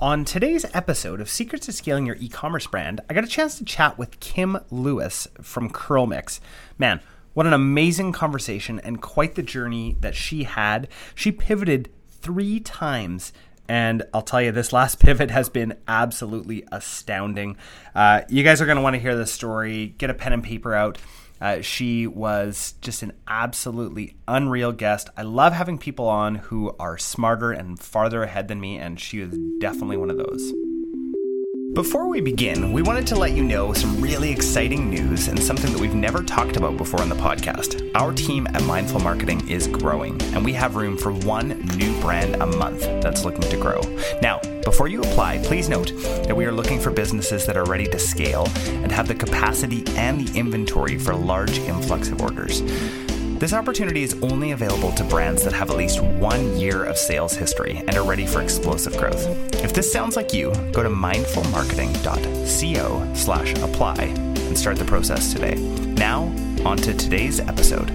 On today's episode of Secrets to Scaling Your E-commerce Brand, I got a chance to chat with Kim Lewis from CurlMix. Man, what an amazing conversation and quite the journey that she had. She pivoted three times and I'll tell you, this last pivot has been absolutely astounding. Uh, you guys are going to want to hear this story. Get a pen and paper out. Uh, she was just an absolutely unreal guest. I love having people on who are smarter and farther ahead than me, and she was definitely one of those. Before we begin, we wanted to let you know some really exciting news and something that we've never talked about before on the podcast. Our team at Mindful Marketing is growing, and we have room for one new brand a month that's looking to grow. Now, before you apply, please note that we are looking for businesses that are ready to scale and have the capacity and the inventory for large influx of orders. This opportunity is only available to brands that have at least one year of sales history and are ready for explosive growth. If this sounds like you, go to mindfulmarketing.co slash apply and start the process today. Now, on to today's episode.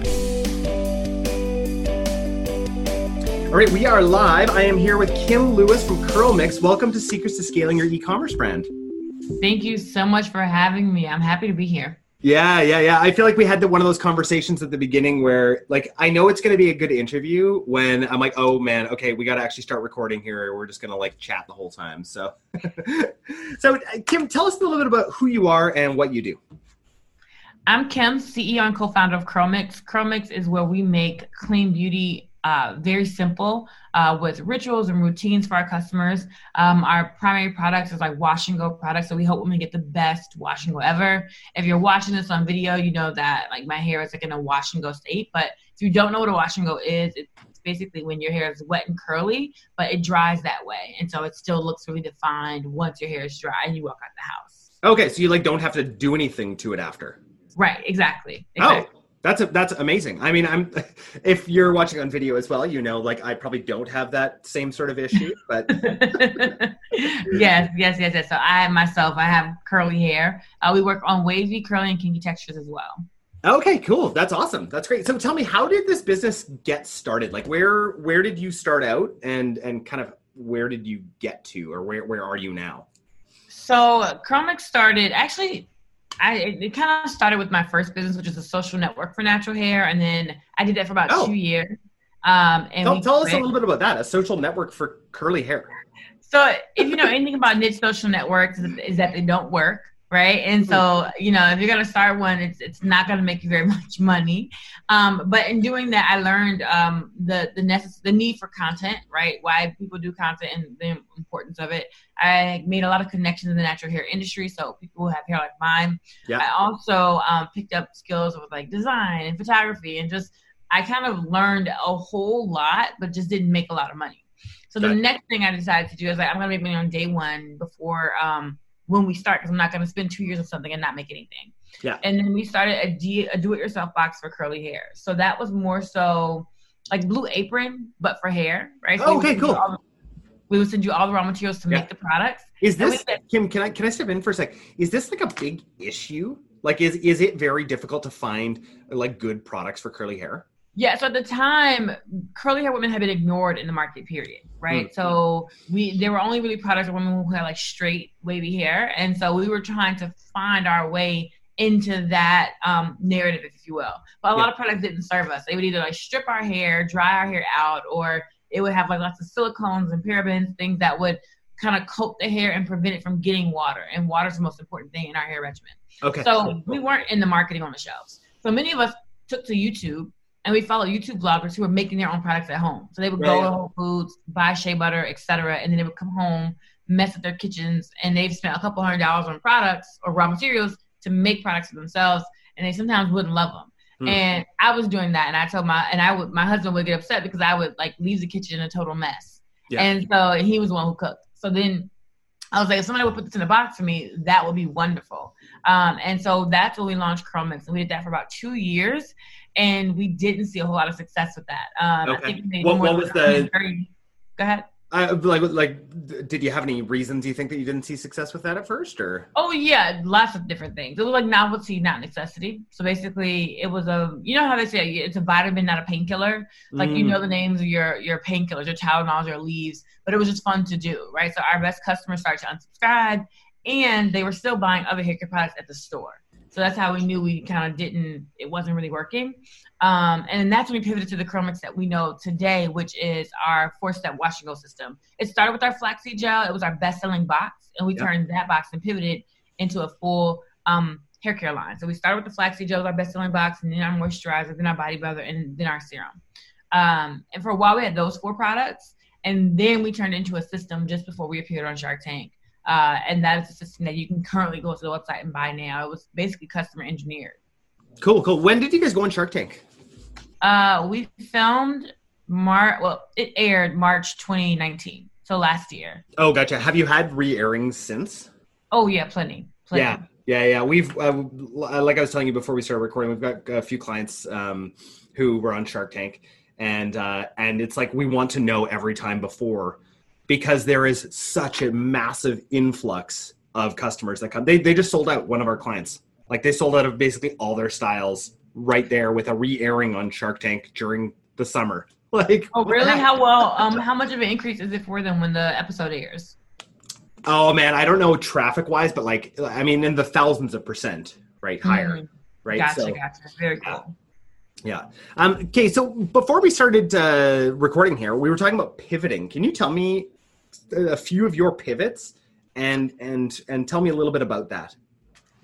All right, we are live. I am here with Kim Lewis from CurlMix. Welcome to Secrets to Scaling Your E-commerce Brand. Thank you so much for having me. I'm happy to be here. Yeah, yeah, yeah. I feel like we had the, one of those conversations at the beginning where, like, I know it's going to be a good interview when I'm like, oh man, okay, we got to actually start recording here. We're just going to like chat the whole time. So, so uh, Kim, tell us a little bit about who you are and what you do. I'm Kim, CEO and co-founder of CurlMix. CurlMix is where we make clean beauty uh, very simple uh, with rituals and routines for our customers. Um, our primary products is like wash and go products, so we help women get the best wash and go ever. If you're watching this on video, you know that like my hair is like in a wash and go state. But if you don't know what a wash and go is, it's basically when your hair is wet and curly, but it dries that way, and so it still looks really defined once your hair is dry and you walk out the house. Okay, so you like don't have to do anything to it after. Right. Exactly. Oh, exactly. Oh. That's a, that's amazing. I mean, I'm if you're watching on video as well, you know, like I probably don't have that same sort of issue, but yes, yes, yes, yes. So I myself, I have curly hair. Uh, we work on wavy, curly, and kinky textures as well. Okay, cool. That's awesome. That's great. So tell me, how did this business get started? Like, where where did you start out, and and kind of where did you get to, or where where are you now? So CurlMix started actually I it kind of started with my first business, which is a social network for natural hair, and then I did that for about oh. two years. Um, and tell, tell us a little bit about that. A social network for curly hair. So, if you know anything about niche social networks, is that they don't work right? And so, you know, if you're gonna start one, it's it's not gonna make you very much money. Um, but in doing that, I learned um, the the necess- the need for content, right? Why people do content and the importance of it. I made a lot of connections in the natural hair industry, so people who have hair like mine. Yeah. I also um, picked up skills with like design and photography, and just I kind of learned a whole lot, but just didn't make a lot of money. So the next thing I decided to do is like I'm gonna make money on day one before um, when we start because I'm not going to spend two years on something and not make anything. Yeah. And then we started a, D, a do-it-yourself box for curly hair. So that was more so like Blue Apron, but for hair, right? So oh, okay, cool. The, we would send you all the raw materials to yeah. make the products. Is this said, Kim? Can I can I step in for a sec? Is this like a big issue? Like, is is it very difficult to find like good products for curly hair? Yeah, so at the time, curly hair women had been ignored in the market period, right? Mm-hmm. So we there were only really products for women who had like straight wavy hair, and so we were trying to find our way into that um, narrative, if you will. But a yeah. lot of products didn't serve us. They would either like strip our hair, dry our hair out, or it would have like lots of silicones and parabens, things that would kind of coat the hair and prevent it from getting water. And water is the most important thing in our hair regimen. Okay. So we weren't in the marketing on the shelves. So many of us took to YouTube and we follow YouTube bloggers who were making their own products at home. So they would go to Whole Foods, buy shea butter, etc., and then they would come home, mess with their kitchens, and they've spent a couple hundred dollars on products or raw materials to make products for themselves, and they sometimes wouldn't love them. Mm. And I was doing that, and I told my and I would my husband would get upset because I would like leave the kitchen in a total mess. Yeah. And so and he was the one who cooked. So then I was like, if somebody would put this in a box for me, that would be wonderful. Um, and so that's when we launched CurlMix, and we did that for about two years and we didn't see a whole lot of success with that. Um, okay. what, what was the? Go ahead. I, like, like, did you have any reasons you think that you didn't see success with that at first, or? Oh yeah, lots of different things. It was like novelty, not necessity. So basically, it was a, you know how they say it's a vitamin, not a painkiller. Like mm. you know the names of your your painkillers, your Tylenols, your Aleves, but it was just fun to do, right? So our best customers started to unsubscribe, and they were still buying other hair care products at the store. So that's how we knew we kind of didn't, it wasn't really working. Um, and that's when we pivoted to the Curl that we know today, which is our four step wash and go system. It started with our flaxseed gel, it was our best selling box, and we turned that box and pivoted into a full um, hair care line. So we started with the flaxseed gel, as our best selling box, and then our moisturizer, then our body butter, and then our serum. Um, and for a while, we had those four products. And then we turned into a system just before we appeared on Shark Tank. Uh, and that is a system that you can currently go to the website and buy now. It was basically customer engineered. Cool, cool. When did you guys go on Shark Tank? Uh, we filmed March. Well, it aired March 2019, so last year. Oh, gotcha. Have you had re-airings since? Oh yeah, plenty. plenty. Yeah, yeah, yeah. We've uh, like I was telling you before we started recording, we've got a few clients um, who were on Shark Tank, and uh, and it's like we want to know every time before because there is such a massive influx of customers that come. They they just sold out one of our clients. Like they sold out of basically all their styles right there with a re-airing on Shark Tank during the summer. Like Oh really? How well um how much of an increase is it for them when the episode airs? Oh man, I don't know traffic wise, but like I mean in the thousands of percent, right? Higher. Mm-hmm. Right. Gotcha, so, gotcha. Very cool. Yeah. Um, okay. So before we started uh, recording here, we were talking about pivoting. Can you tell me a few of your pivots and and and tell me a little bit about that?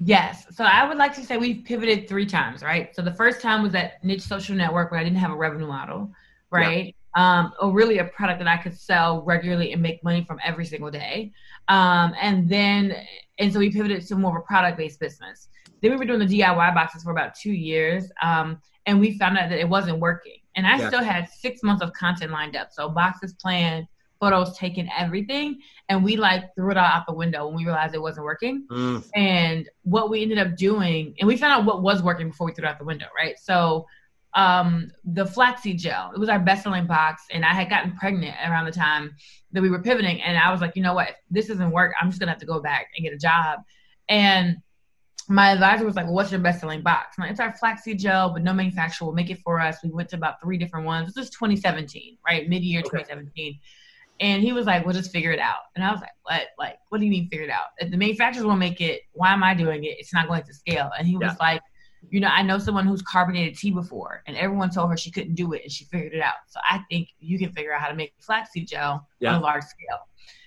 Yes. So I would like to say we've pivoted three times, right? So the first time was at niche social network where I didn't have a revenue model, right? Yeah. Um, or really a product that I could sell regularly and make money from every single day. Um, and then, and so we pivoted to more of a product based business. Then we were doing the DIY boxes for about two years. Um, and we found out that it wasn't working. And I yeah. still had six months of content lined up. So boxes planned, photos taken, everything. And we like threw it all out the window when we realized it wasn't working. Mm. And what we ended up doing, and we found out what was working before we threw it out the window, right? So um the flaxseed gel, it was our best selling box. And I had gotten pregnant around the time that we were pivoting. And I was like, you know what, if this doesn't work, I'm just gonna have to go back and get a job. And my advisor was like, well, what's your best selling box? I'm like, it's our flaxseed gel, but no manufacturer will make it for us. We went to about three different ones. This is 2017, right? Mid year okay. 2017. And he was like, we'll just figure it out. And I was like, what? Like, what do you mean figure it out? If the manufacturers won't make it, why am I doing it? It's not going to scale. And he was yeah. like, you know, I know someone who's carbonated tea before, and everyone told her she couldn't do it, and she figured it out. So I think you can figure out how to make flaxseed gel yeah. on a large scale.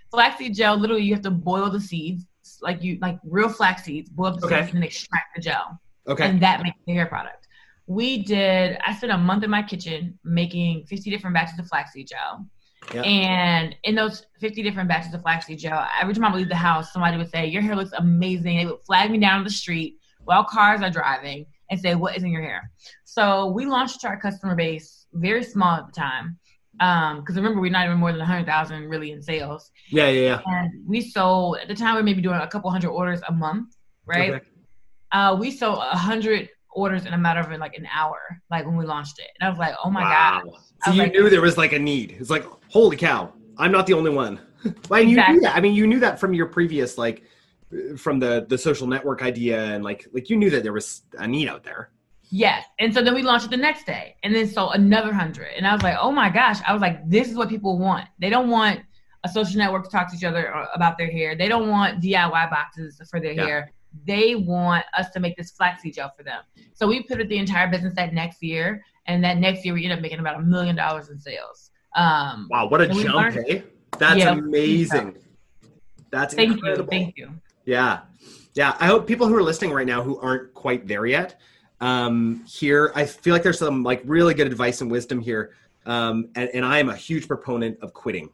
Flaxseed gel, literally, you have to boil the seeds like you like real flax seeds, boil the okay. seeds and extract the gel. Okay. And that makes the hair product. We did. I spent a month in my kitchen making 50 different batches of flaxseed gel. Yep. And in those 50 different batches of flaxseed gel, every time I would leave the house, somebody would say, Your hair looks amazing. They would flag me down the street while cars are driving and say, What is in your hair? So we launched to our customer base, very small at the time um because remember we're not even more than 100000 really in sales yeah yeah yeah and we sold at the time we were maybe doing a couple hundred orders a month right okay. uh we sold a hundred orders in a matter of like an hour like when we launched it and i was like oh my wow. god so you like, knew there was like a need it's like holy cow i'm not the only one well, you knew that i mean you knew that from your previous like from the the social network idea and like like you knew that there was a need out there Yes. And so then we launched it the next day and then sold another hundred. And I was like, oh my gosh. I was like, this is what people want. They don't want a social network to talk to each other uh, about their hair. They don't want DIY boxes for their yeah. hair. They want us to make this flaxseed gel for them. So we put it the entire business that next year. And that next year we ended up making about a million dollars in sales. Um, wow, what a jump, learned, hey? That's yeah, amazing. That's thank incredible. you. Thank you. Yeah. Yeah. I hope people who are listening right now who aren't quite there yet um, here. I feel like there's some like really good advice and wisdom here. Um, and, and I am a huge proponent of quitting,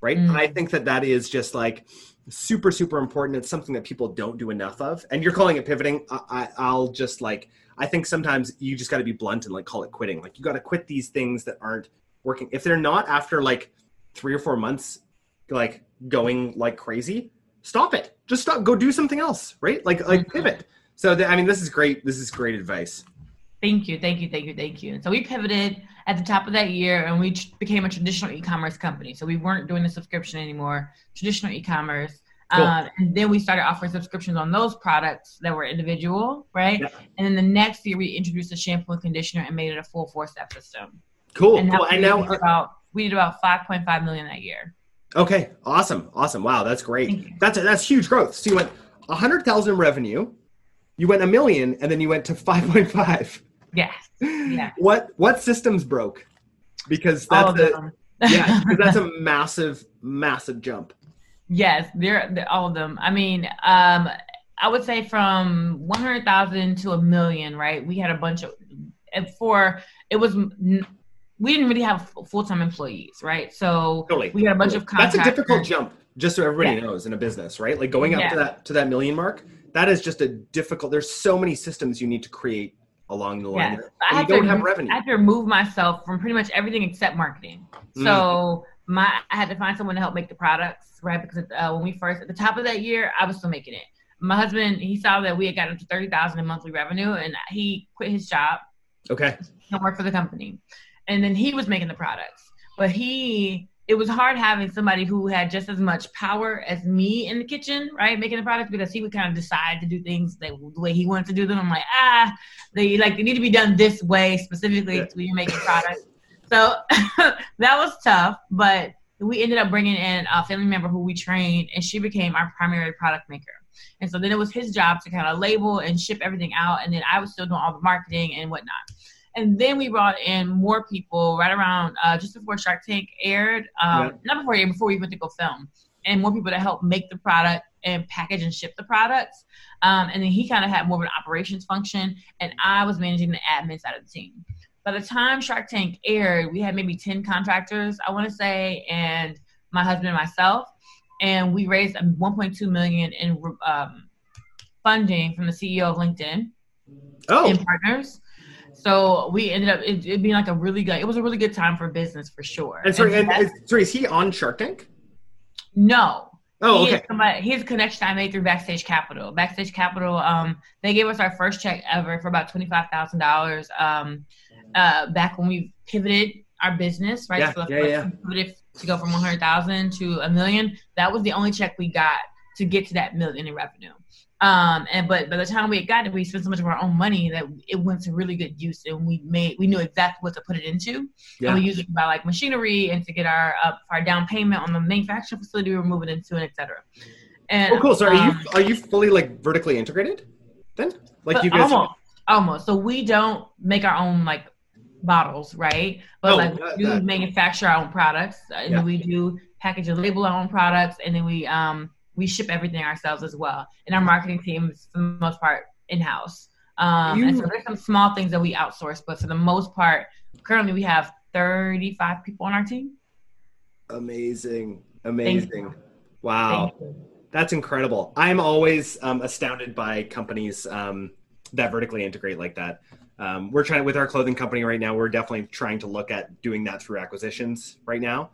right? Mm. I think that that is just like super, super important. It's something that people don't do enough of. And you're calling it pivoting. I, I, will just like, I think sometimes you just got to be blunt and like call it quitting. Like you got to quit these things that aren't working. If they're not after like three or four months, like going like crazy, stop it. Just stop. Go do something else, right? Like, like mm-hmm. pivot. So, I mean, this is great. This is great advice. Thank you, thank you, thank you, thank you. And so we pivoted at the top of that year, and we became a traditional e-commerce company. So we weren't doing the subscription anymore. Traditional e-commerce. Cool. Um, and then we started offering subscriptions on those products that were individual, right? Yeah. And then the next year we introduced a shampoo and conditioner and made it a full four-step system. Cool. And, cool. and now uh, about we did about 5.5 million that year. Okay, awesome, awesome. Wow, that's great. That's that's huge growth. So you went 100,000 revenue, you went a million, and then you went to 5.5. Yes. Yeah. What what systems broke? Because that's a, yeah, because that's a massive, massive jump. Yes, they're, they're, all of them. I mean, um, I would say from 100,000 to a million, right? We had a bunch of for it was we didn't really have full time employees, right? So totally. we had a bunch of That's a difficult jump, just so everybody yeah. knows in a business, right? Like going up yeah. to that to that million mark, that is just a difficult. There's so many systems you need to create along the line. Yes. I have, to, have revenue. I had to remove myself from pretty much everything except marketing. Mm. So my I had to find someone to help make the products, right? Because uh, when we first at the top of that year, I was still making it. My husband he saw that we had gotten to thirty thousand in monthly revenue, and he quit his job. Okay. And work for the company and then he was making the products. But he, it was hard having somebody who had just as much power as me in the kitchen, right, making the products because he would kind of decide to do things the way he wanted to do them. I'm like, ah, they like they need to be done this way specifically yeah. when you're making products. So that was tough, but we ended up bringing in a family member who we trained, and she became our primary product maker. And so then it was his job to kind of label and ship everything out, and then I was still doing all the marketing and whatnot. And then we brought in more people right around uh, just before Shark Tank aired, um, not before before we went to go film, and more people to help make the product and package and ship the products. Um, and then he kind of had more of an operations function, and I was managing the admin side of the team. By the time Shark Tank aired, we had maybe ten contractors, I want to say, and my husband and myself, and we raised 1.2 million in um, funding from the CEO of LinkedIn oh. and partners. So we ended up it, it, being like a really good. It was a really good time for business for sure. And sorry, and, and sorry, is he on Shark Tank? No. Oh, he okay. Is somebody, his connection I made through Backstage Capital. Backstage Capital, um, they gave us our first check ever for about twenty five thousand um, dollars. Uh, back when we pivoted our business, right? Yeah, so yeah, yeah. pivoted to go from one hundred thousand to a million. That was the only check we got to get to that million in revenue. Um, and but by the time we had gotten it, we spent so much of our own money that it went to really good use, and we made we knew exactly what to put it into. Yeah. And we used it to buy like machinery and to get our uh, our down payment on the manufacturing facility we were moving into, and etc. And oh, cool. So um, are you um, are you fully like vertically integrated then? Like you guys almost almost. So we don't make our own like bottles, right? But oh, like that, we do that. manufacture our own products, and yeah. we do package and label our own products, and then we um we ship everything ourselves as well. And our marketing team is for the most part in house. Um, you, and so there's some small things that we outsource, but for the most part, currently we have 35 people on our team. Amazing. Amazing. Wow. That's incredible. I'm always um, astounded by companies um, that vertically integrate like that. Um, we're trying with our clothing company right now. We're definitely trying to look at doing that through acquisitions right now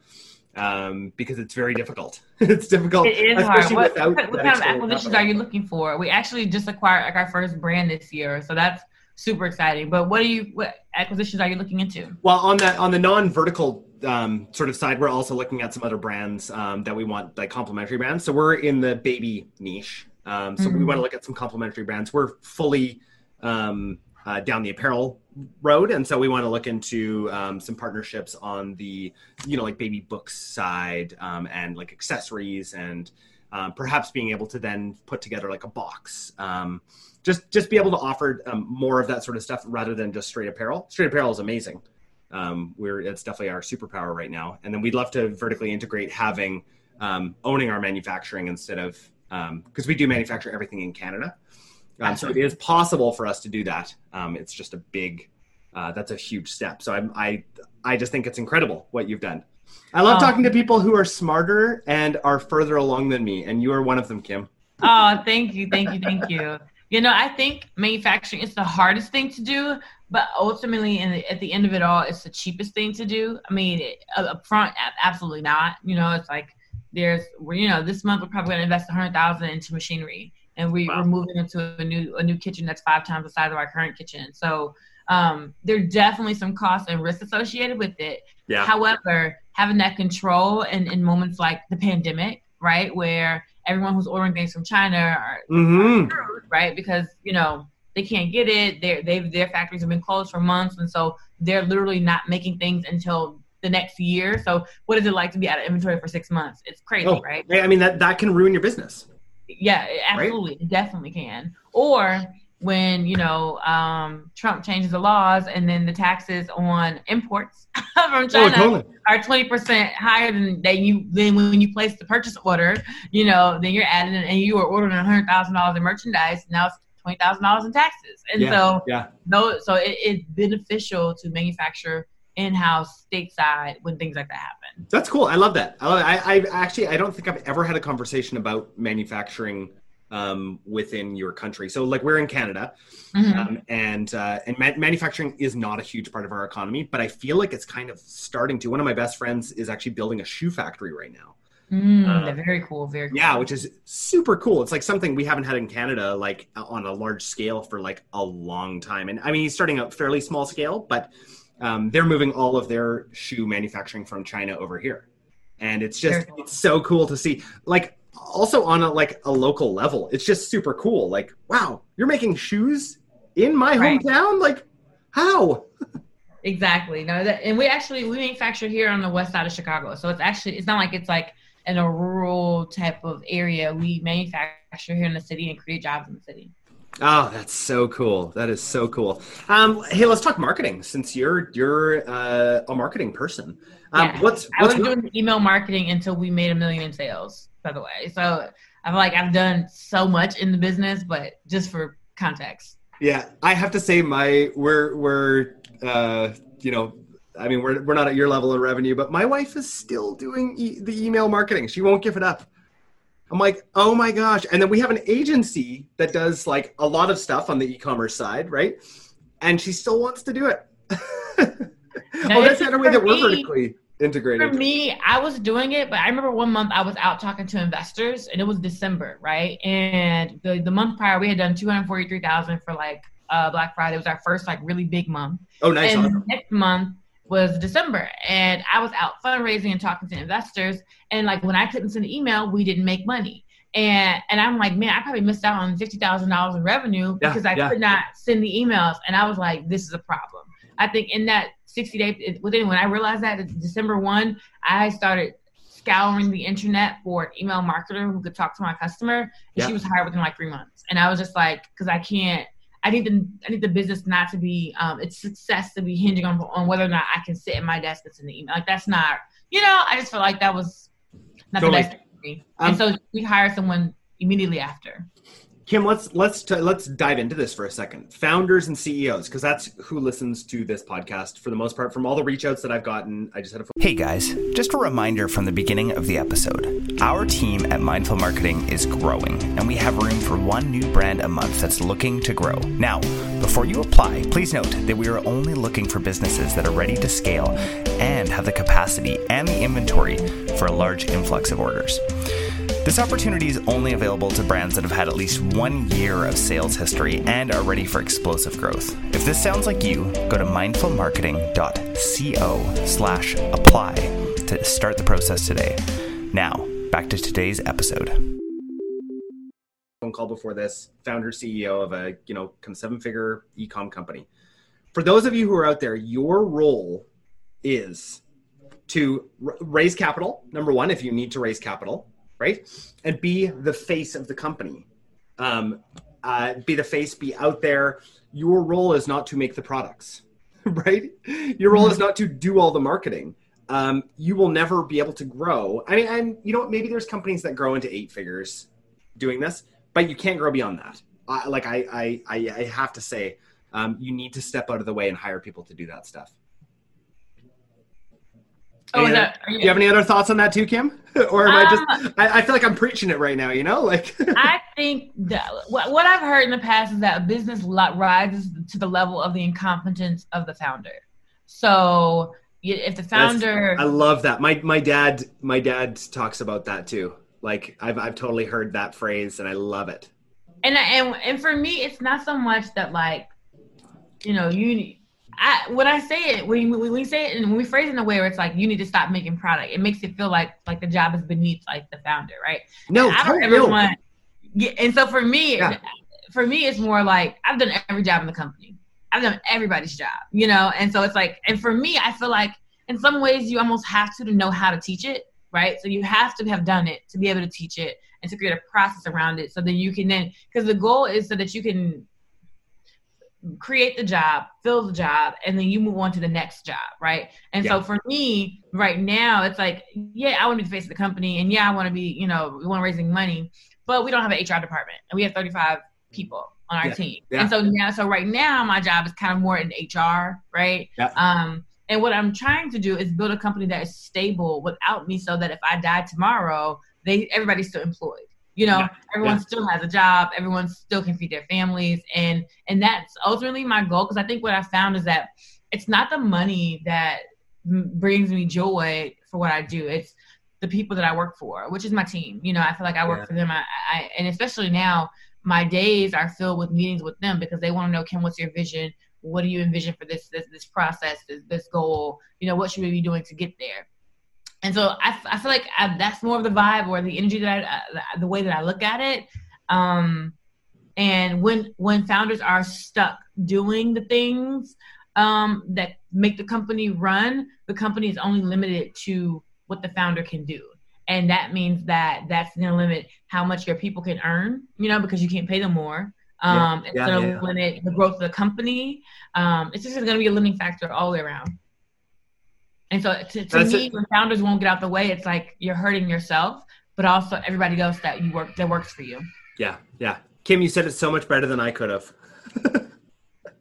um, because it's very difficult. it's difficult. It is hard. What, what kind of acquisitions are you looking for? We actually just acquired like our first brand this year, so that's super exciting. But what are you? What acquisitions are you looking into? Well, on that on the non-vertical um, sort of side, we're also looking at some other brands um, that we want like complementary brands. So we're in the baby niche. Um, so mm-hmm. we want to look at some complementary brands. We're fully um, uh, down the apparel road. And so we want to look into um, some partnerships on the you know like baby books side um, and like accessories and um, perhaps being able to then put together like a box. Um, just just be able to offer um, more of that sort of stuff rather than just straight apparel. Straight apparel is amazing. Um, we're it's definitely our superpower right now. And then we'd love to vertically integrate having owning our manufacturing instead of because we do manufacture everything in canada um, so it is possible for us to do that. Um, it's just a big, uh, that's a huge step. So I, I, I just think it's incredible what you've done. I love oh. talking to people who are smarter and are further along than me, and you are one of them, Kim. Oh, thank you, thank you, thank you. You know, I think manufacturing is the hardest thing to do, but ultimately, the, at the end of it all, it's the cheapest thing to do. I mean, it, up front, absolutely not. You know, it's like there's, we're you know, this month we're probably going to invest a hundred thousand into machinery and we, wow. are moving into a new a new kitchen that's five times the size of our current kitchen. So um, there are definitely some costs and risks associated with it. Yeah. However, having that control in, in moments like the pandemic, right, where everyone who's ordering things from China are, Mhm. screwed, right, because you know they can't get it. Their they their factories have been closed for months, and so they're literally not making things until the next year. So, what is it like to be out of inventory for six months? It's crazy, Oh, right? I mean that that can ruin your business. Yeah, absolutely, it definitely can. Or when you know um, Trump changes the laws, and then the taxes on imports from China Oh, totally. are twenty percent higher than that you than when you place the purchase order. You know, then you're adding and you were ordering hundred thousand dollars in merchandise. Now it's twenty thousand dollars in taxes, and Yeah, so yeah. no, so it, it's beneficial to manufacture in-house stateside when things like that happen. That's cool. I love that. I, love it. I, I actually I don't think I've ever had a conversation about manufacturing um, within your country. So like we're in Canada, Mhm. um, and uh, and ma- manufacturing is not a huge part of our economy, but I feel like it's kind of starting to. One of my best friends is actually building a shoe factory right now. Mm, they're very cool, very cool. Yeah, which is super cool. It's like something we haven't had in Canada, like on a large scale for like a long time. And I mean, he's starting out fairly small scale, but um, they're moving all of their shoe manufacturing from China over here, and it's just cool. it's so cool to see. Like also on a like a local level, it's just super cool. Like wow, you're making shoes in my Right. hometown. Like how? Exactly. No, that, and we actually we manufacture here on the west side of Chicago, so it's actually it's not like it's like in a rural type of area. We manufacture here in the city and create jobs in the city. Oh, that's so cool. That is so cool. Um, hey, let's talk marketing since you're you're uh, a marketing person. Um, Yeah. What's I was doing email marketing until we made a million in sales. By the way, so I feel like I've done so much in the business, but just for context. Yeah, I have to say my we're we're uh, you know I mean we're we're not at your level of revenue, but my wife is still doing e- the email marketing. She won't give it up. I'm like, oh my gosh! And then we have an agency that does like a lot of stuff on the e-commerce side, right? And she still wants to do it. oh, that's the other way that we're vertically integrated. For me, I was doing it, but I remember one month I was out talking to investors, and it was December, right? And the the month prior, we had done two hundred forty three thousand for like uh, Black Friday. It was our first like really big month. oh, nice. and awesome. next month was December, and I was out fundraising and talking to investors. And like when I couldn't send an email, we didn't make money. And and I'm like, man, I probably missed out on fifty thousand dollars in revenue Yeah, because I yeah. could not send the emails. And I was like, this is a problem. I think in that 60 day within when I realized that it's December one, I started scouring the internet for an email marketer who could talk to my customer. And Yeah. she was hired within like three months. And I was just like, because I can't I need the I need the business not to be um its success to be hinging on on whether or not I can sit at my desk and send the email. Like that's not you know, I just felt like that was not Totally. the best thing for me. Um, and so we hired someone immediately after. Kim, let's let's t- let's dive into this for a second. Founders and CEOs, because that's who listens to this podcast for the most part. From all the reach outs that I've gotten, I just had a Hey guys, just a reminder from the beginning of the episode. Our team at Mindful Marketing is growing, and we have room for one new brand a month that's looking to grow. Now, before you apply, please note that we are only looking for businesses that are ready to scale and have the capacity and the inventory for a large influx of orders. This opportunity is only available to brands that have had at least one year of sales history and are ready for explosive growth. If this sounds like you, go to mindfulmarketing.co slash apply to start the process today. Now, back to today's episode. phone call before this, founder CEO of a you know of seven figure ecom company. For those of you who are out there, your role is to raise capital. Number one, if you need to raise capital, right, and be the face of the company. Um, uh, be the face, be out there. Your role is not to make the products, right? Your role is not to do all the marketing. Um, you will never be able to grow. I mean, and you know? Maybe there's companies that grow into eight figures doing this, but you can't grow beyond that. I, like I, I, I, I have to say, um, you need to step out of the way and hire people to do that stuff. Oh, other- that, are do you have any other thoughts on that too, Kim? or am I Um, just? I, I feel like I'm preaching it right now. You know, like I think that what, what I've heard in the past is that a business rises to the level of the incompetence of the founder. So if the founder, I love that. My my dad my dad talks about that too. Like I've I've totally heard that phrase and I love it. and and and for me, it's not so much that like you know, you I when I say it, when we, when we say it and when we phrase it in a way where it's like you need to stop making product, it makes it feel like like the job is beneath like the founder, right? No, I don't ever want. Yeah, and so for me, yeah. for me, it's more like I've done every job in the company. I've done everybody's job, you know, and so it's like, and for me, I feel like in some ways you almost have to to know how to teach it, right? So you have to have done it to be able to teach it and to create a process around it, so that you can then, because the goal is so that you can create the job, fill the job, and then you move on to the next job, right? And yeah. so for me, right now, it's like, yeah, I want to be the face of the company, and yeah, I want to be, you know, we want to raising money, but we don't have an HR department, and we have 35 people on our yeah. team. Yeah. And so now, so right now, my job is kind of more in HR, right? Yeah. Um, and what I'm trying to do is build a company that is stable without me, so that if I die tomorrow, they everybody's still employed you know yeah. everyone yeah. still has a job everyone still can feed their families and and that's ultimately my goal because i think what i found is that it's not the money that brings me joy for what i do it's the people that i work for which is my team you know i feel like i work yeah. for them I, I and especially now my days are filled with meetings with them because they want to know kim what's your vision what do you envision for this this this process this this goal you know what should we be doing to get there and so I, I feel like I, that's more of the vibe or the energy that I, uh, the way that I look at it. Um, and when when founders are stuck doing the things um, that make the company run, the company is only limited to what the founder can do. And that means that that's going to limit how much your people can earn, you know, because you can't pay them more. Um, yeah, it's going to yeah. limit the growth of the company. Um, it's just going to be a limiting factor all the way around. And so to, to me, it. when founders won't get out the way, it's like you're hurting yourself, but also everybody else that you work that works for you. Yeah, yeah. Kim, you said it so much better than I could have.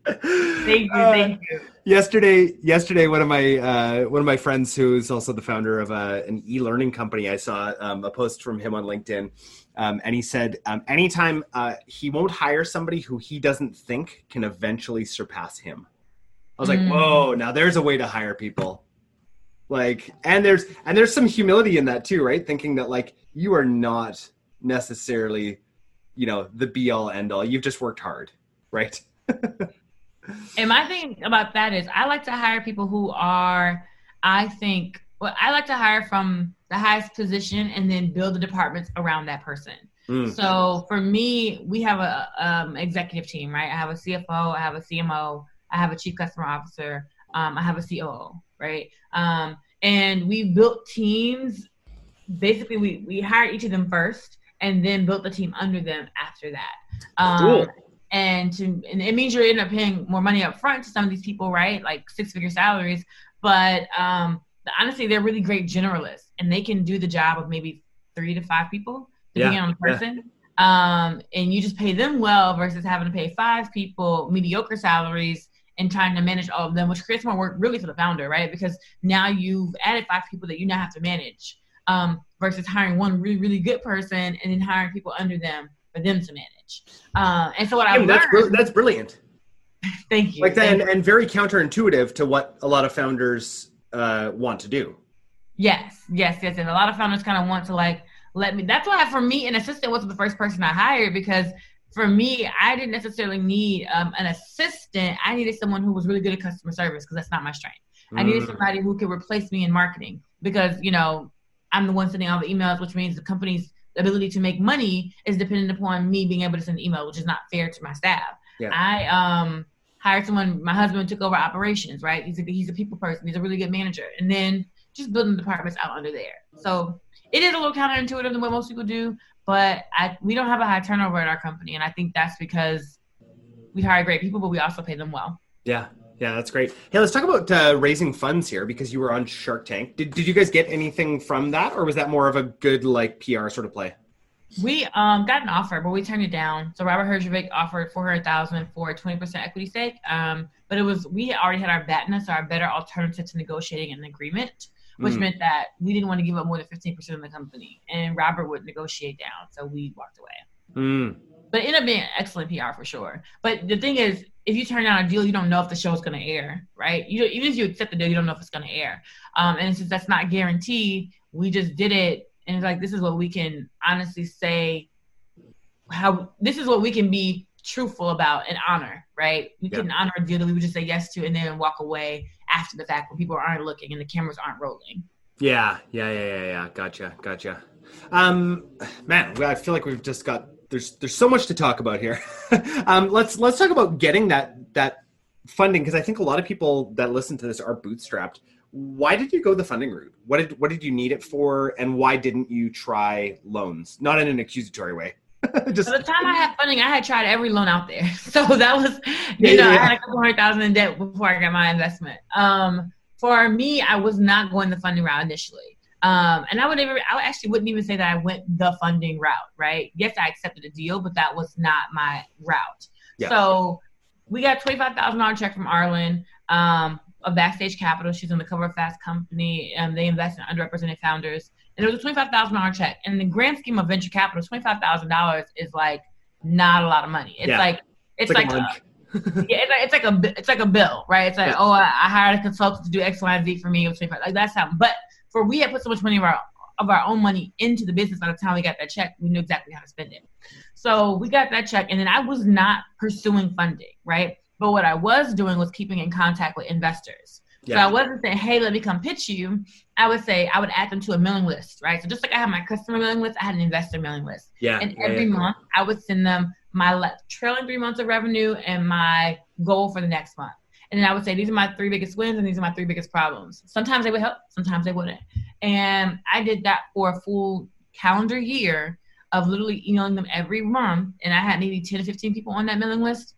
thank you, uh, thank you. Yesterday, yesterday, one of my uh, one of my friends, who's also the founder of a, uh, an e-learning company, I saw um, a post from him on LinkedIn, um, and he said, um, anytime uh, he won't hire somebody who he doesn't think can eventually surpass him. I was like, mm. whoa! Now there's a way to hire people like and there's and there's some humility in that too right? Thinking that like you are not necessarily you know the be all end all you've just worked hard right? And my thing about that is i like to hire people who are i think well i like to hire from the highest position and then build the departments around that person. Mm. so for me we have a um, executive team right? I have a cfo i have a cmo i have a chief customer officer um, i have a coo right? Um, and we built teams. Basically, we we hired each of them first, and then built the team under them after that. Um, cool. And to and it means you're end up paying more money up front to some of these people, right? Like six figure salaries. But um, honestly, they're really great generalists, and they can do the job of maybe three to five people, depending yeah, on the person. Yeah. Um, and you just pay them well versus having to pay five people mediocre salaries and trying to manage all of them, which creates more work really for the founder, right? Because now you've added five people that you now have to manage um, versus hiring one really, really good person and then hiring people under them for them to manage. Uh, and so what I, I that's, br- that's brilliant. thank you. Like that, and, and, very counterintuitive to what a lot of founders uh, want to do. Yes, yes, yes. And a lot of founders kind of want to like let me. That's why for me, an assistant wasn't the first person I hired because for me, I didn't necessarily need um, an assistant. I needed someone who was really good at customer service because that's not my strength. Mm. I needed mm. somebody who could replace me in marketing because, you know, I'm the one sending all the emails, which means the company's ability to make money is dependent upon me being able to send email, which is not fair to my staff. Yeah. I um, hired someone, my husband took over operations, right? He's a, he's a people person, he's a really good manager. And then just building departments out under there. So it is a little counterintuitive than what most people do, but I, we don't have a high turnover at our company, and I think that's because we hire great people, but we also pay them well. Yeah, yeah, that's great. Hey, let's talk about uh, raising funds here because you were on Shark Tank. Did did you guys get anything from that, or was that more of a good like PR sort of play? We um, got an offer, but we turned it down. So Robert Herjavec offered four hundred thousand for a twenty percent equity stake. Um, but it was we already had our BATNA, so our better alternative to negotiating an agreement which mm. meant that we didn't want to give up more than 15% of the company. And Robert would negotiate down. So we walked away. Mm. But it ended up being an excellent PR for sure. But the thing is, if you turn down a deal, you don't know if the show is going to air, right? You even if you accept the deal, you don't know if it's going to air. Um, and since that's not guaranteed, we just did it, and it's like this is what we can honestly say. How this is what we can be truthful about and honor, right? We Yeah. couldn't honor a deal that we would just say yes to and then walk away after the fact when people aren't looking and the cameras aren't rolling. Yeah, yeah, yeah, yeah, yeah. Gotcha, gotcha. Um, man, I feel like we've just got there's there's so much to talk about here. um, let's let's talk about getting that that funding because I think a lot of people that listen to this are bootstrapped. Why did you go the funding route? What did what did you need it for, and why didn't you try loans? Not in an accusatory way. just By the time I had funding, I had tried every loan out there. So that was, you Yeah, know, yeah, I had a couple hundred thousand in debt before I got my investment. Um, for me, I was not going the funding route initially. Um, and I would even, I actually wouldn't even say that I went the funding route, right? Yes, I accepted a deal, but that was not my route. Yeah. So we got twenty five thousand dollar check from Arlan, um, of Backstage Capital. She's on the cover of Fast Company, and they invest in underrepresented founders. And it was a twenty five thousand dollar check. And in the grand scheme of venture capital, twenty five thousand dollars is like not a lot of money. It's Yeah. like it's, it's like, like, a yeah, it's like it's like a it's like a bill, right? It's like Yeah. oh, I, I hired a consultant to do X, Y, and Z for me. It was 25. Like that's how. But for we had put so much money of our of our own money into the business. By the time we got that check, we knew exactly how to spend it. So we got that check, and then I was not pursuing funding, right? But what I was doing was keeping in contact with investors. So I wasn't saying, "Hey, let me come pitch you." I would say I would add them to a mailing list, right? So just like I have my customer mailing list, I had an investor mailing list. yeah, And every yeah. month, I would send them my trailing three months of revenue and my goal for the next month. And then I would say, these are my three biggest wins and these are my three biggest problems. Sometimes they would help, sometimes they wouldn't. And I did that for a full calendar year of literally emailing them every month. And I had maybe 10 to 15 people on that mailing list.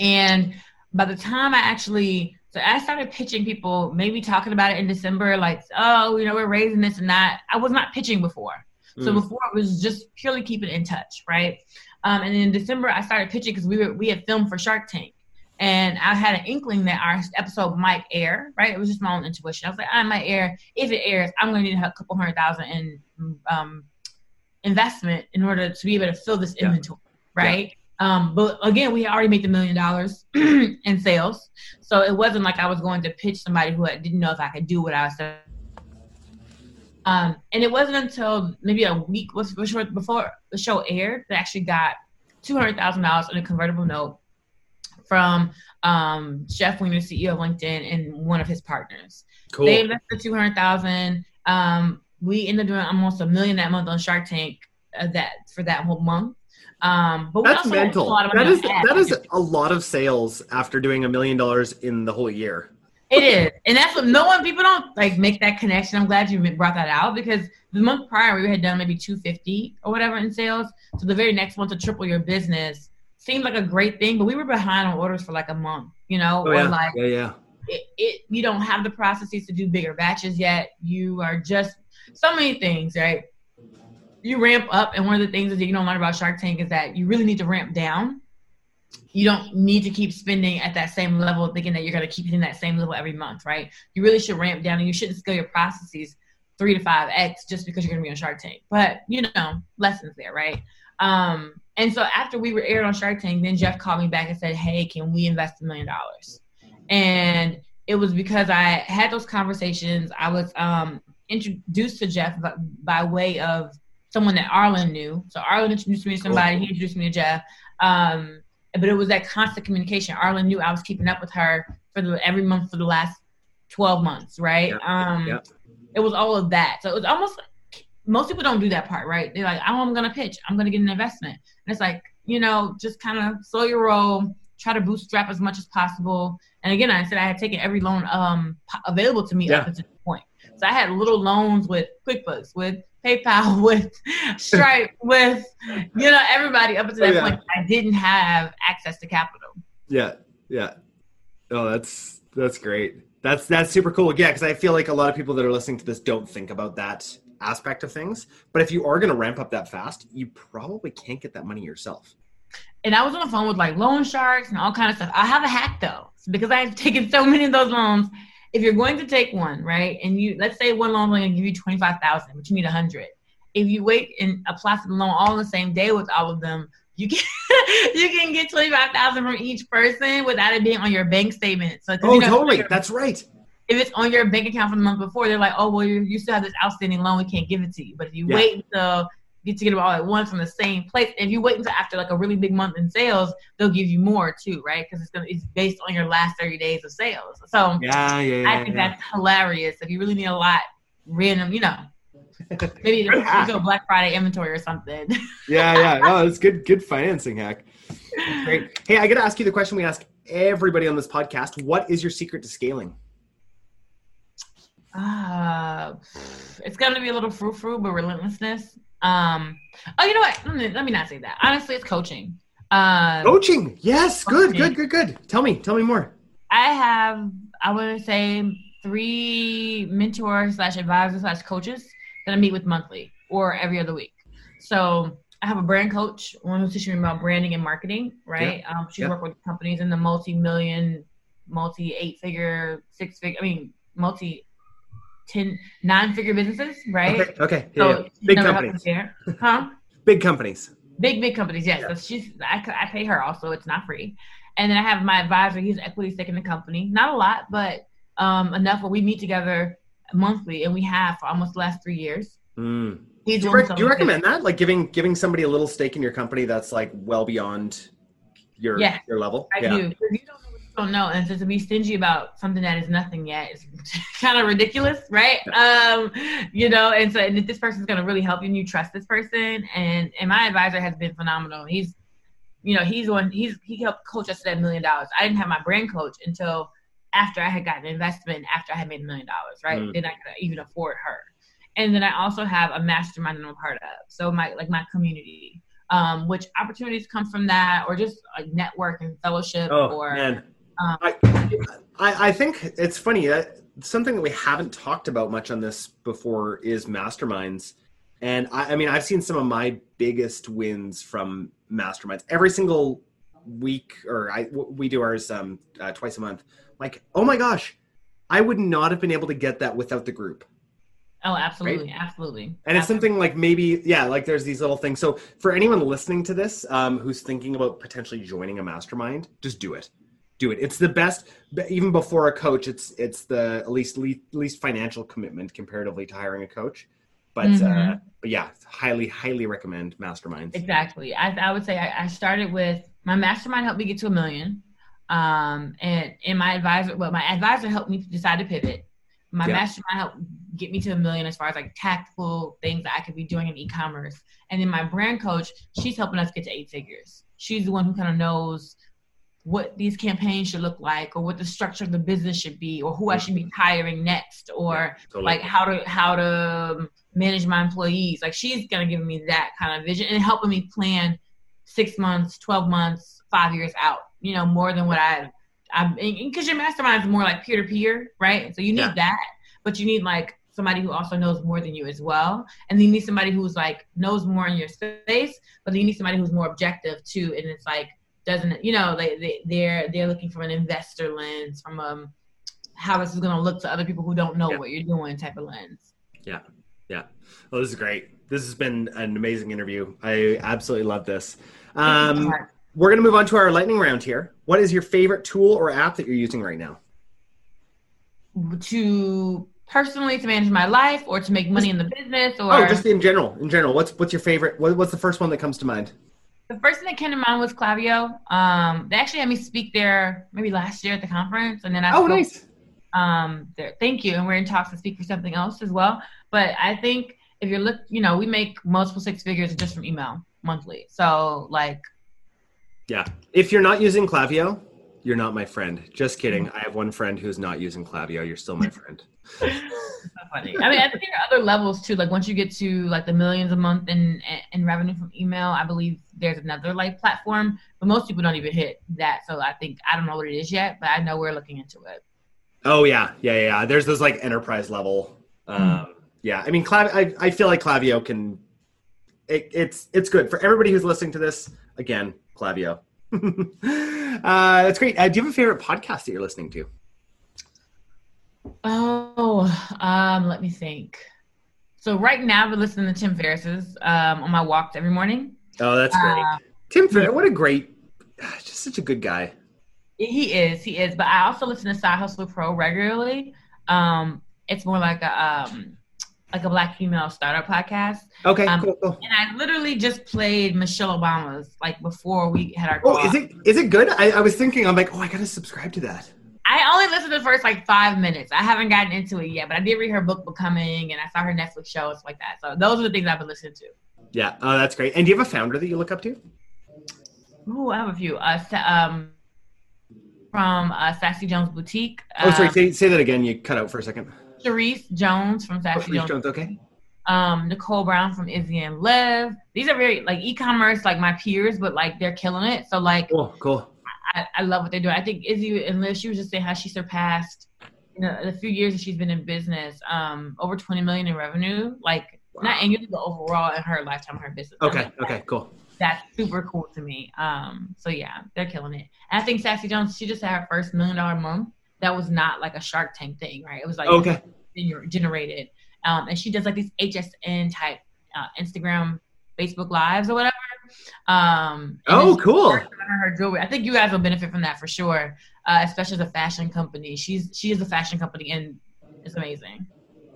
And by the time I actually, so I started pitching people, maybe talking about it in December, like, oh, you know, we're raising this and that. I was not pitching before. So Mm. before it was just purely keeping in touch, right? Um, and in December, I started pitching because we were we had filmed for Shark Tank, and I had an inkling that our episode might air, right? It was just my own intuition. I was like, I might air. If it airs, I'm going to need a couple hundred thousand in um, investment in order to be able to fill this Yeah. inventory, right? Um, but again, we already made the million dollars in sales, so it wasn't like I was going to pitch somebody who I didn't know if I could do what I was saying. Um, and it wasn't until maybe a week before the show aired that I actually got two hundred thousand dollars in a convertible note from um, Jeff Weiner, CEO of LinkedIn, and one of his partners. cool. They invested two hundred thousand. Um, we ended up doing almost a million that month on Shark Tank. Uh, that for that whole month. Um, but That's mental. A lot of That is that is a lot of sales after doing a million dollars in the whole year. It is, and that's what no one people don't like make that connection. I'm glad you brought that out because the month prior we had done maybe 250 or whatever in sales. So the very next month to triple your business seemed like a great thing, but we were behind on orders for like a month, you know, Oh, or yeah. like yeah, yeah. it, it. You don't have the processes to do bigger batches yet. You are just so many things, right? You ramp up, and one of the things that you don't learn about Shark Tank is that you really need to ramp down. You don't need to keep spending at that same level thinking that you're going to keep hitting that same level every month right? You really should ramp down and you shouldn't scale your processes three to five x just because you're going to be on shark tank. But you know lessons there right? Um and so after we were aired on shark tank then jeff called me back and said hey can we invest a million dollars? And it was because i had those conversations. I was um introduced to jeff by, by way of someone that arlan knew so arlan introduced me to somebody he introduced me to jeff um but it was that constant communication. Arlan knew I was keeping up with her for the every month for the last twelve months, right? Yeah, Um, it was all of that. So it was almost most people don't do that part, right? They're like, "Oh, I'm gonna pitch. I'm gonna get an investment," and it's like, you know, just kind of slow your roll, try to bootstrap as much as possible. And again, I said I had taken every loan um available to me Yeah. up to this point. So I had little loans with QuickBooks, with PayPal, with Stripe, with you know everybody up until Oh, that yeah. point. I didn't have access to capital. Yeah, yeah. Oh, that's that's great. That's that's super cool. Yeah, because I feel like a lot of people that are listening to this don't think about that aspect of things. But if you are going to ramp up that fast, you probably can't get that money yourself. And I was on the phone with like loan sharks and all kind of stuff. I have a hack though, because I've taken so many of those loans. If you're going to take one, right, and you let's say one loan is going to give you twenty five thousand, but you need a hundred. If you wait and apply for the loan all on the same day with all of them, you can you can get twenty five thousand from each person without it being on your bank statement. So Oh, you know, totally. That's right. If it's on your bank account from the month before, they're like, oh well, you, you still have this outstanding loan, we can't give it to you. But if you Yeah. wait until get to get them all at once from the same place. And if you wait until after like a really big month in sales, they'll give you more too, right? Because it's gonna it's based on your last 30 days of sales. So yeah, yeah, yeah I think yeah. that's hilarious. If you really need a lot, random, you know, maybe go Black Friday inventory or something. yeah, yeah. No, it's good, good financing hack. That's great. Hey, I got to ask you the question we ask everybody on this podcast. What is your secret to scaling? Uh, it's gonna be a little frou frou, but relentlessness. Um, oh, you know what? Let me, let me not say that. Honestly, it's coaching. Uh, Coaching. Yes. Good, Coaching. good, good, good. Tell me, tell me more. I have, I would say, three mentors slash advisors slash coaches that I meet with monthly or every other week. So I have a brand coach, one who's teaching me about branding and marketing, right? Um, she's Yeah. worked with companies in the multi-million, multi eight-figure, six-figure, I mean, multi ten, nine-figure businesses, right? Okay. Okay. So yeah. she's Big companies. Huh? Big companies. Big, big companies, yes. Yeah. So she's I, I pay her also, it's not free. And then I have my advisor, he's equity stake in the company. Not a lot, but um enough where we meet together monthly and we have for almost the last three years. Mm. Do you, rec- do you recommend that? Like giving giving somebody a little stake in your company that's like well beyond your Yeah. your level. I yeah. do. You don't know what you don't know. And so to be stingy about something that is nothing yet is kind of ridiculous, right? Um, you know, and so and if this person's gonna really help you and you trust this person. And and my advisor has been phenomenal. He's you know, he's one he's he helped coach us to that million dollars. I didn't have my brand coach until after I had gotten an investment, after I had made a million dollars, right? Mm. Then I could even afford her. And then I also have a mastermind that I'm a part of. So my like my community. Um, which opportunities come from that or just like network and fellowship Oh or man, um, I, I I think it's funny that something that we haven't talked about much on this before is masterminds, and I, I mean I've seen some of my biggest wins from masterminds every single week, or I we do ours um, uh, twice a month. Like oh my gosh, I would not have been able to get that without the group. Oh, absolutely, absolutely. And it's something like maybe, yeah, like there's these little things. So for anyone listening to this um, who's thinking about potentially joining a mastermind, just do it. Do it. It's the best. Even before a coach, it's it's the least least financial commitment comparatively to hiring a coach. But uh, Mhm. but yeah, highly highly recommend masterminds. Exactly. I, I would say I, I started with my mastermind helped me get to a million. Um, and, and my advisor, well, my advisor helped me decide to pivot. My Yeah. mastermind helped get me to a million as far as like tactical things that I could be doing in e-commerce. And then my brand coach, she's helping us get to eight figures. She's the one who kind of knows what these campaigns should look like or what the structure of the business should be or who I should be hiring next or Totally. like how to how to um, manage my employees. Like she's gonna give me that kind of vision and helping me plan six months, twelve months, five years out. You know, more than what I. I'm because your mastermind is more like peer to peer, right? So you need Yeah. that, but you need like somebody who also knows more than you as well, and then you need somebody who's like knows more in your space, but then you need somebody who's more objective too, and it's like doesn't you know they, they they're they're looking from an investor lens from um how this is going to look to other people who don't know Yeah. what you're doing type of lens Yeah. Yeah. Well, this is great. This has been an amazing interview. I absolutely love this. Um, we're going to move on to our lightning round here. What is your favorite tool or app that you're using right now? to personally to manage my life or to make money in the business or Oh, just in general. In general, what's what's your favorite? What, what's the first one that comes to mind? The first thing that came to mind was Klaviyo. Um, they actually had me speak there maybe last year at the conference, and then I Oh, spoke, nice. um there. Thank you, and we're in talks to speak for something else as well. But I think if you're look, you know, we make multiple six figures just from email monthly. So like, Yeah. If you're not using Klaviyo, you're not my friend. Just kidding. I have one friend who's not using Klaviyo. You're still my friend. so funny. I mean, I think there are other levels too. Like once you get to like the millions a month in in revenue from email, I believe there's another like platform, but most people don't even hit that. So I think I don't know what it is yet, but I know we're looking into it. Oh yeah, yeah, yeah. There's those like enterprise level. Um, yeah, I mean, Clav- I I feel like Klaviyo can. It, it's it's good for everybody who's listening to this. Again, Klaviyo. uh, that's great. Uh, do you have a favorite podcast that you're listening to? Oh, um, let me think. So right now we're listening to Tim Ferriss's um, on my walks every morning. Oh, that's great. Uh, Tim Ferriss, what a great, just such a good guy. He is, he is. But I also listen to Side Hustle Pro regularly. Um, it's more like a um, like a black female startup podcast. Okay, Um, cool, cool. And I literally just played Michelle Obama's like before we had our Oh, call. is it is it good? I, I was thinking, I'm like, oh, I gotta subscribe to that. I only listened to the first like five minutes. I haven't gotten into it yet, but I did read her book Becoming and I saw her Netflix show and stuff like that. So those are the things I've been listening to. Yeah, oh, that's great. And do you have a founder that you look up to? Oh, I have a few. Uh, um, from uh, Sassy Jones Boutique. Oh, sorry, Uh, say, say that again. You cut out for a second. Sharice Jones from Sassy Jones. Okay. Um, Nicole Brown from Izzy and Liv. These are very like e-commerce, like my peers, but like they're killing it. So like Cool, cool. I, I love what they're doing. I think Izzy and Liv, she was just saying how she surpassed in a, the few years that she's been in business, um, over 20 million in revenue, like not annually, but overall in her lifetime, her business. I Okay, mean, okay, cool. That's super cool to me. Um, so yeah, they're killing it. And I think Sassy Jones, she just had her first million dollar month. That was not like a Shark Tank thing, right? It was like Okay. gener- generated. Um, and she does like these HSN type uh, Instagram, Facebook lives or whatever. Um, Oh, cool. Her jewelry. I think you guys will benefit from that for sure, uh, especially as a fashion company. She's she is a fashion company and it's amazing.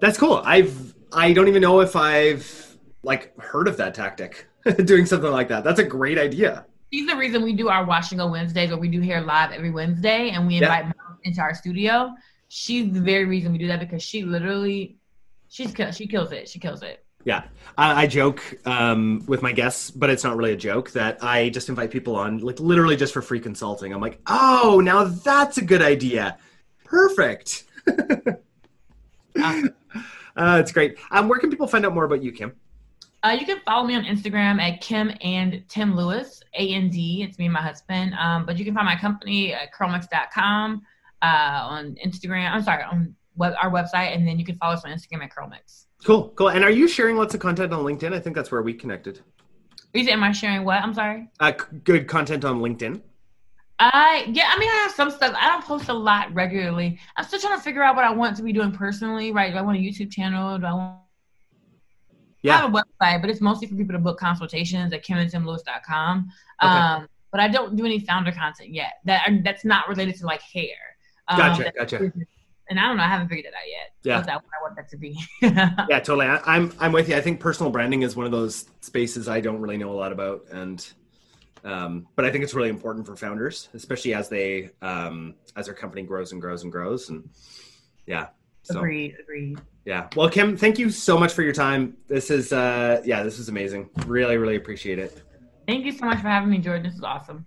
That's cool. I've I don't even know if I've like heard of that tactic. Doing something like that. That's a great idea. She's the reason we do our Wash and Go Wednesdays, where we do hair live every Wednesday, and we invite into our studio. She's the very reason we do that because she literally, she's she kills it. She kills it. Yeah, I, I joke um, with my guests, but it's not really a joke that I just invite people on, like literally just for free consulting. I'm like, oh, now that's a good idea. Perfect. uh, it's great. Um, where can people find out more about you, Kim? Uh, you can follow me on Instagram at Kim and Tim Lewis, A A N D. D. It's me and my husband. Um, but you can find my company at curlmix.com, uh, on Instagram. I'm sorry, on web, our website, and then you can follow us on Instagram at curlmix. Cool, cool. And are you sharing lots of content on LinkedIn? I think that's where we connected. You said, am I sharing what? I'm sorry. Uh, c- good content on LinkedIn. I yeah, I mean I have some stuff. I don't post a lot regularly. I'm still trying to figure out what I want to be doing personally. Right? Do I want a YouTube channel? Do I want? I Yeah. have a website, but it's mostly for people to book consultations at kimandtimlewis.com. Okay. Um, but I don't do any founder content yet. That that's not related to like hair. Um, Gotcha, gotcha. And I don't know. I haven't figured it out yet. Yeah. What's that what I want that to be? Yeah, totally. I, I'm I'm with you. I think personal branding is one of those spaces I don't really know a lot about, and um, but I think it's really important for founders, especially as they um, as their company grows and grows and grows, and yeah. So agreed. Agreed. yeah. Well, Kim, thank you so much for your time. This is uh, yeah, this is amazing. Really, really appreciate it. Thank you so much for having me, Jordan. This is awesome.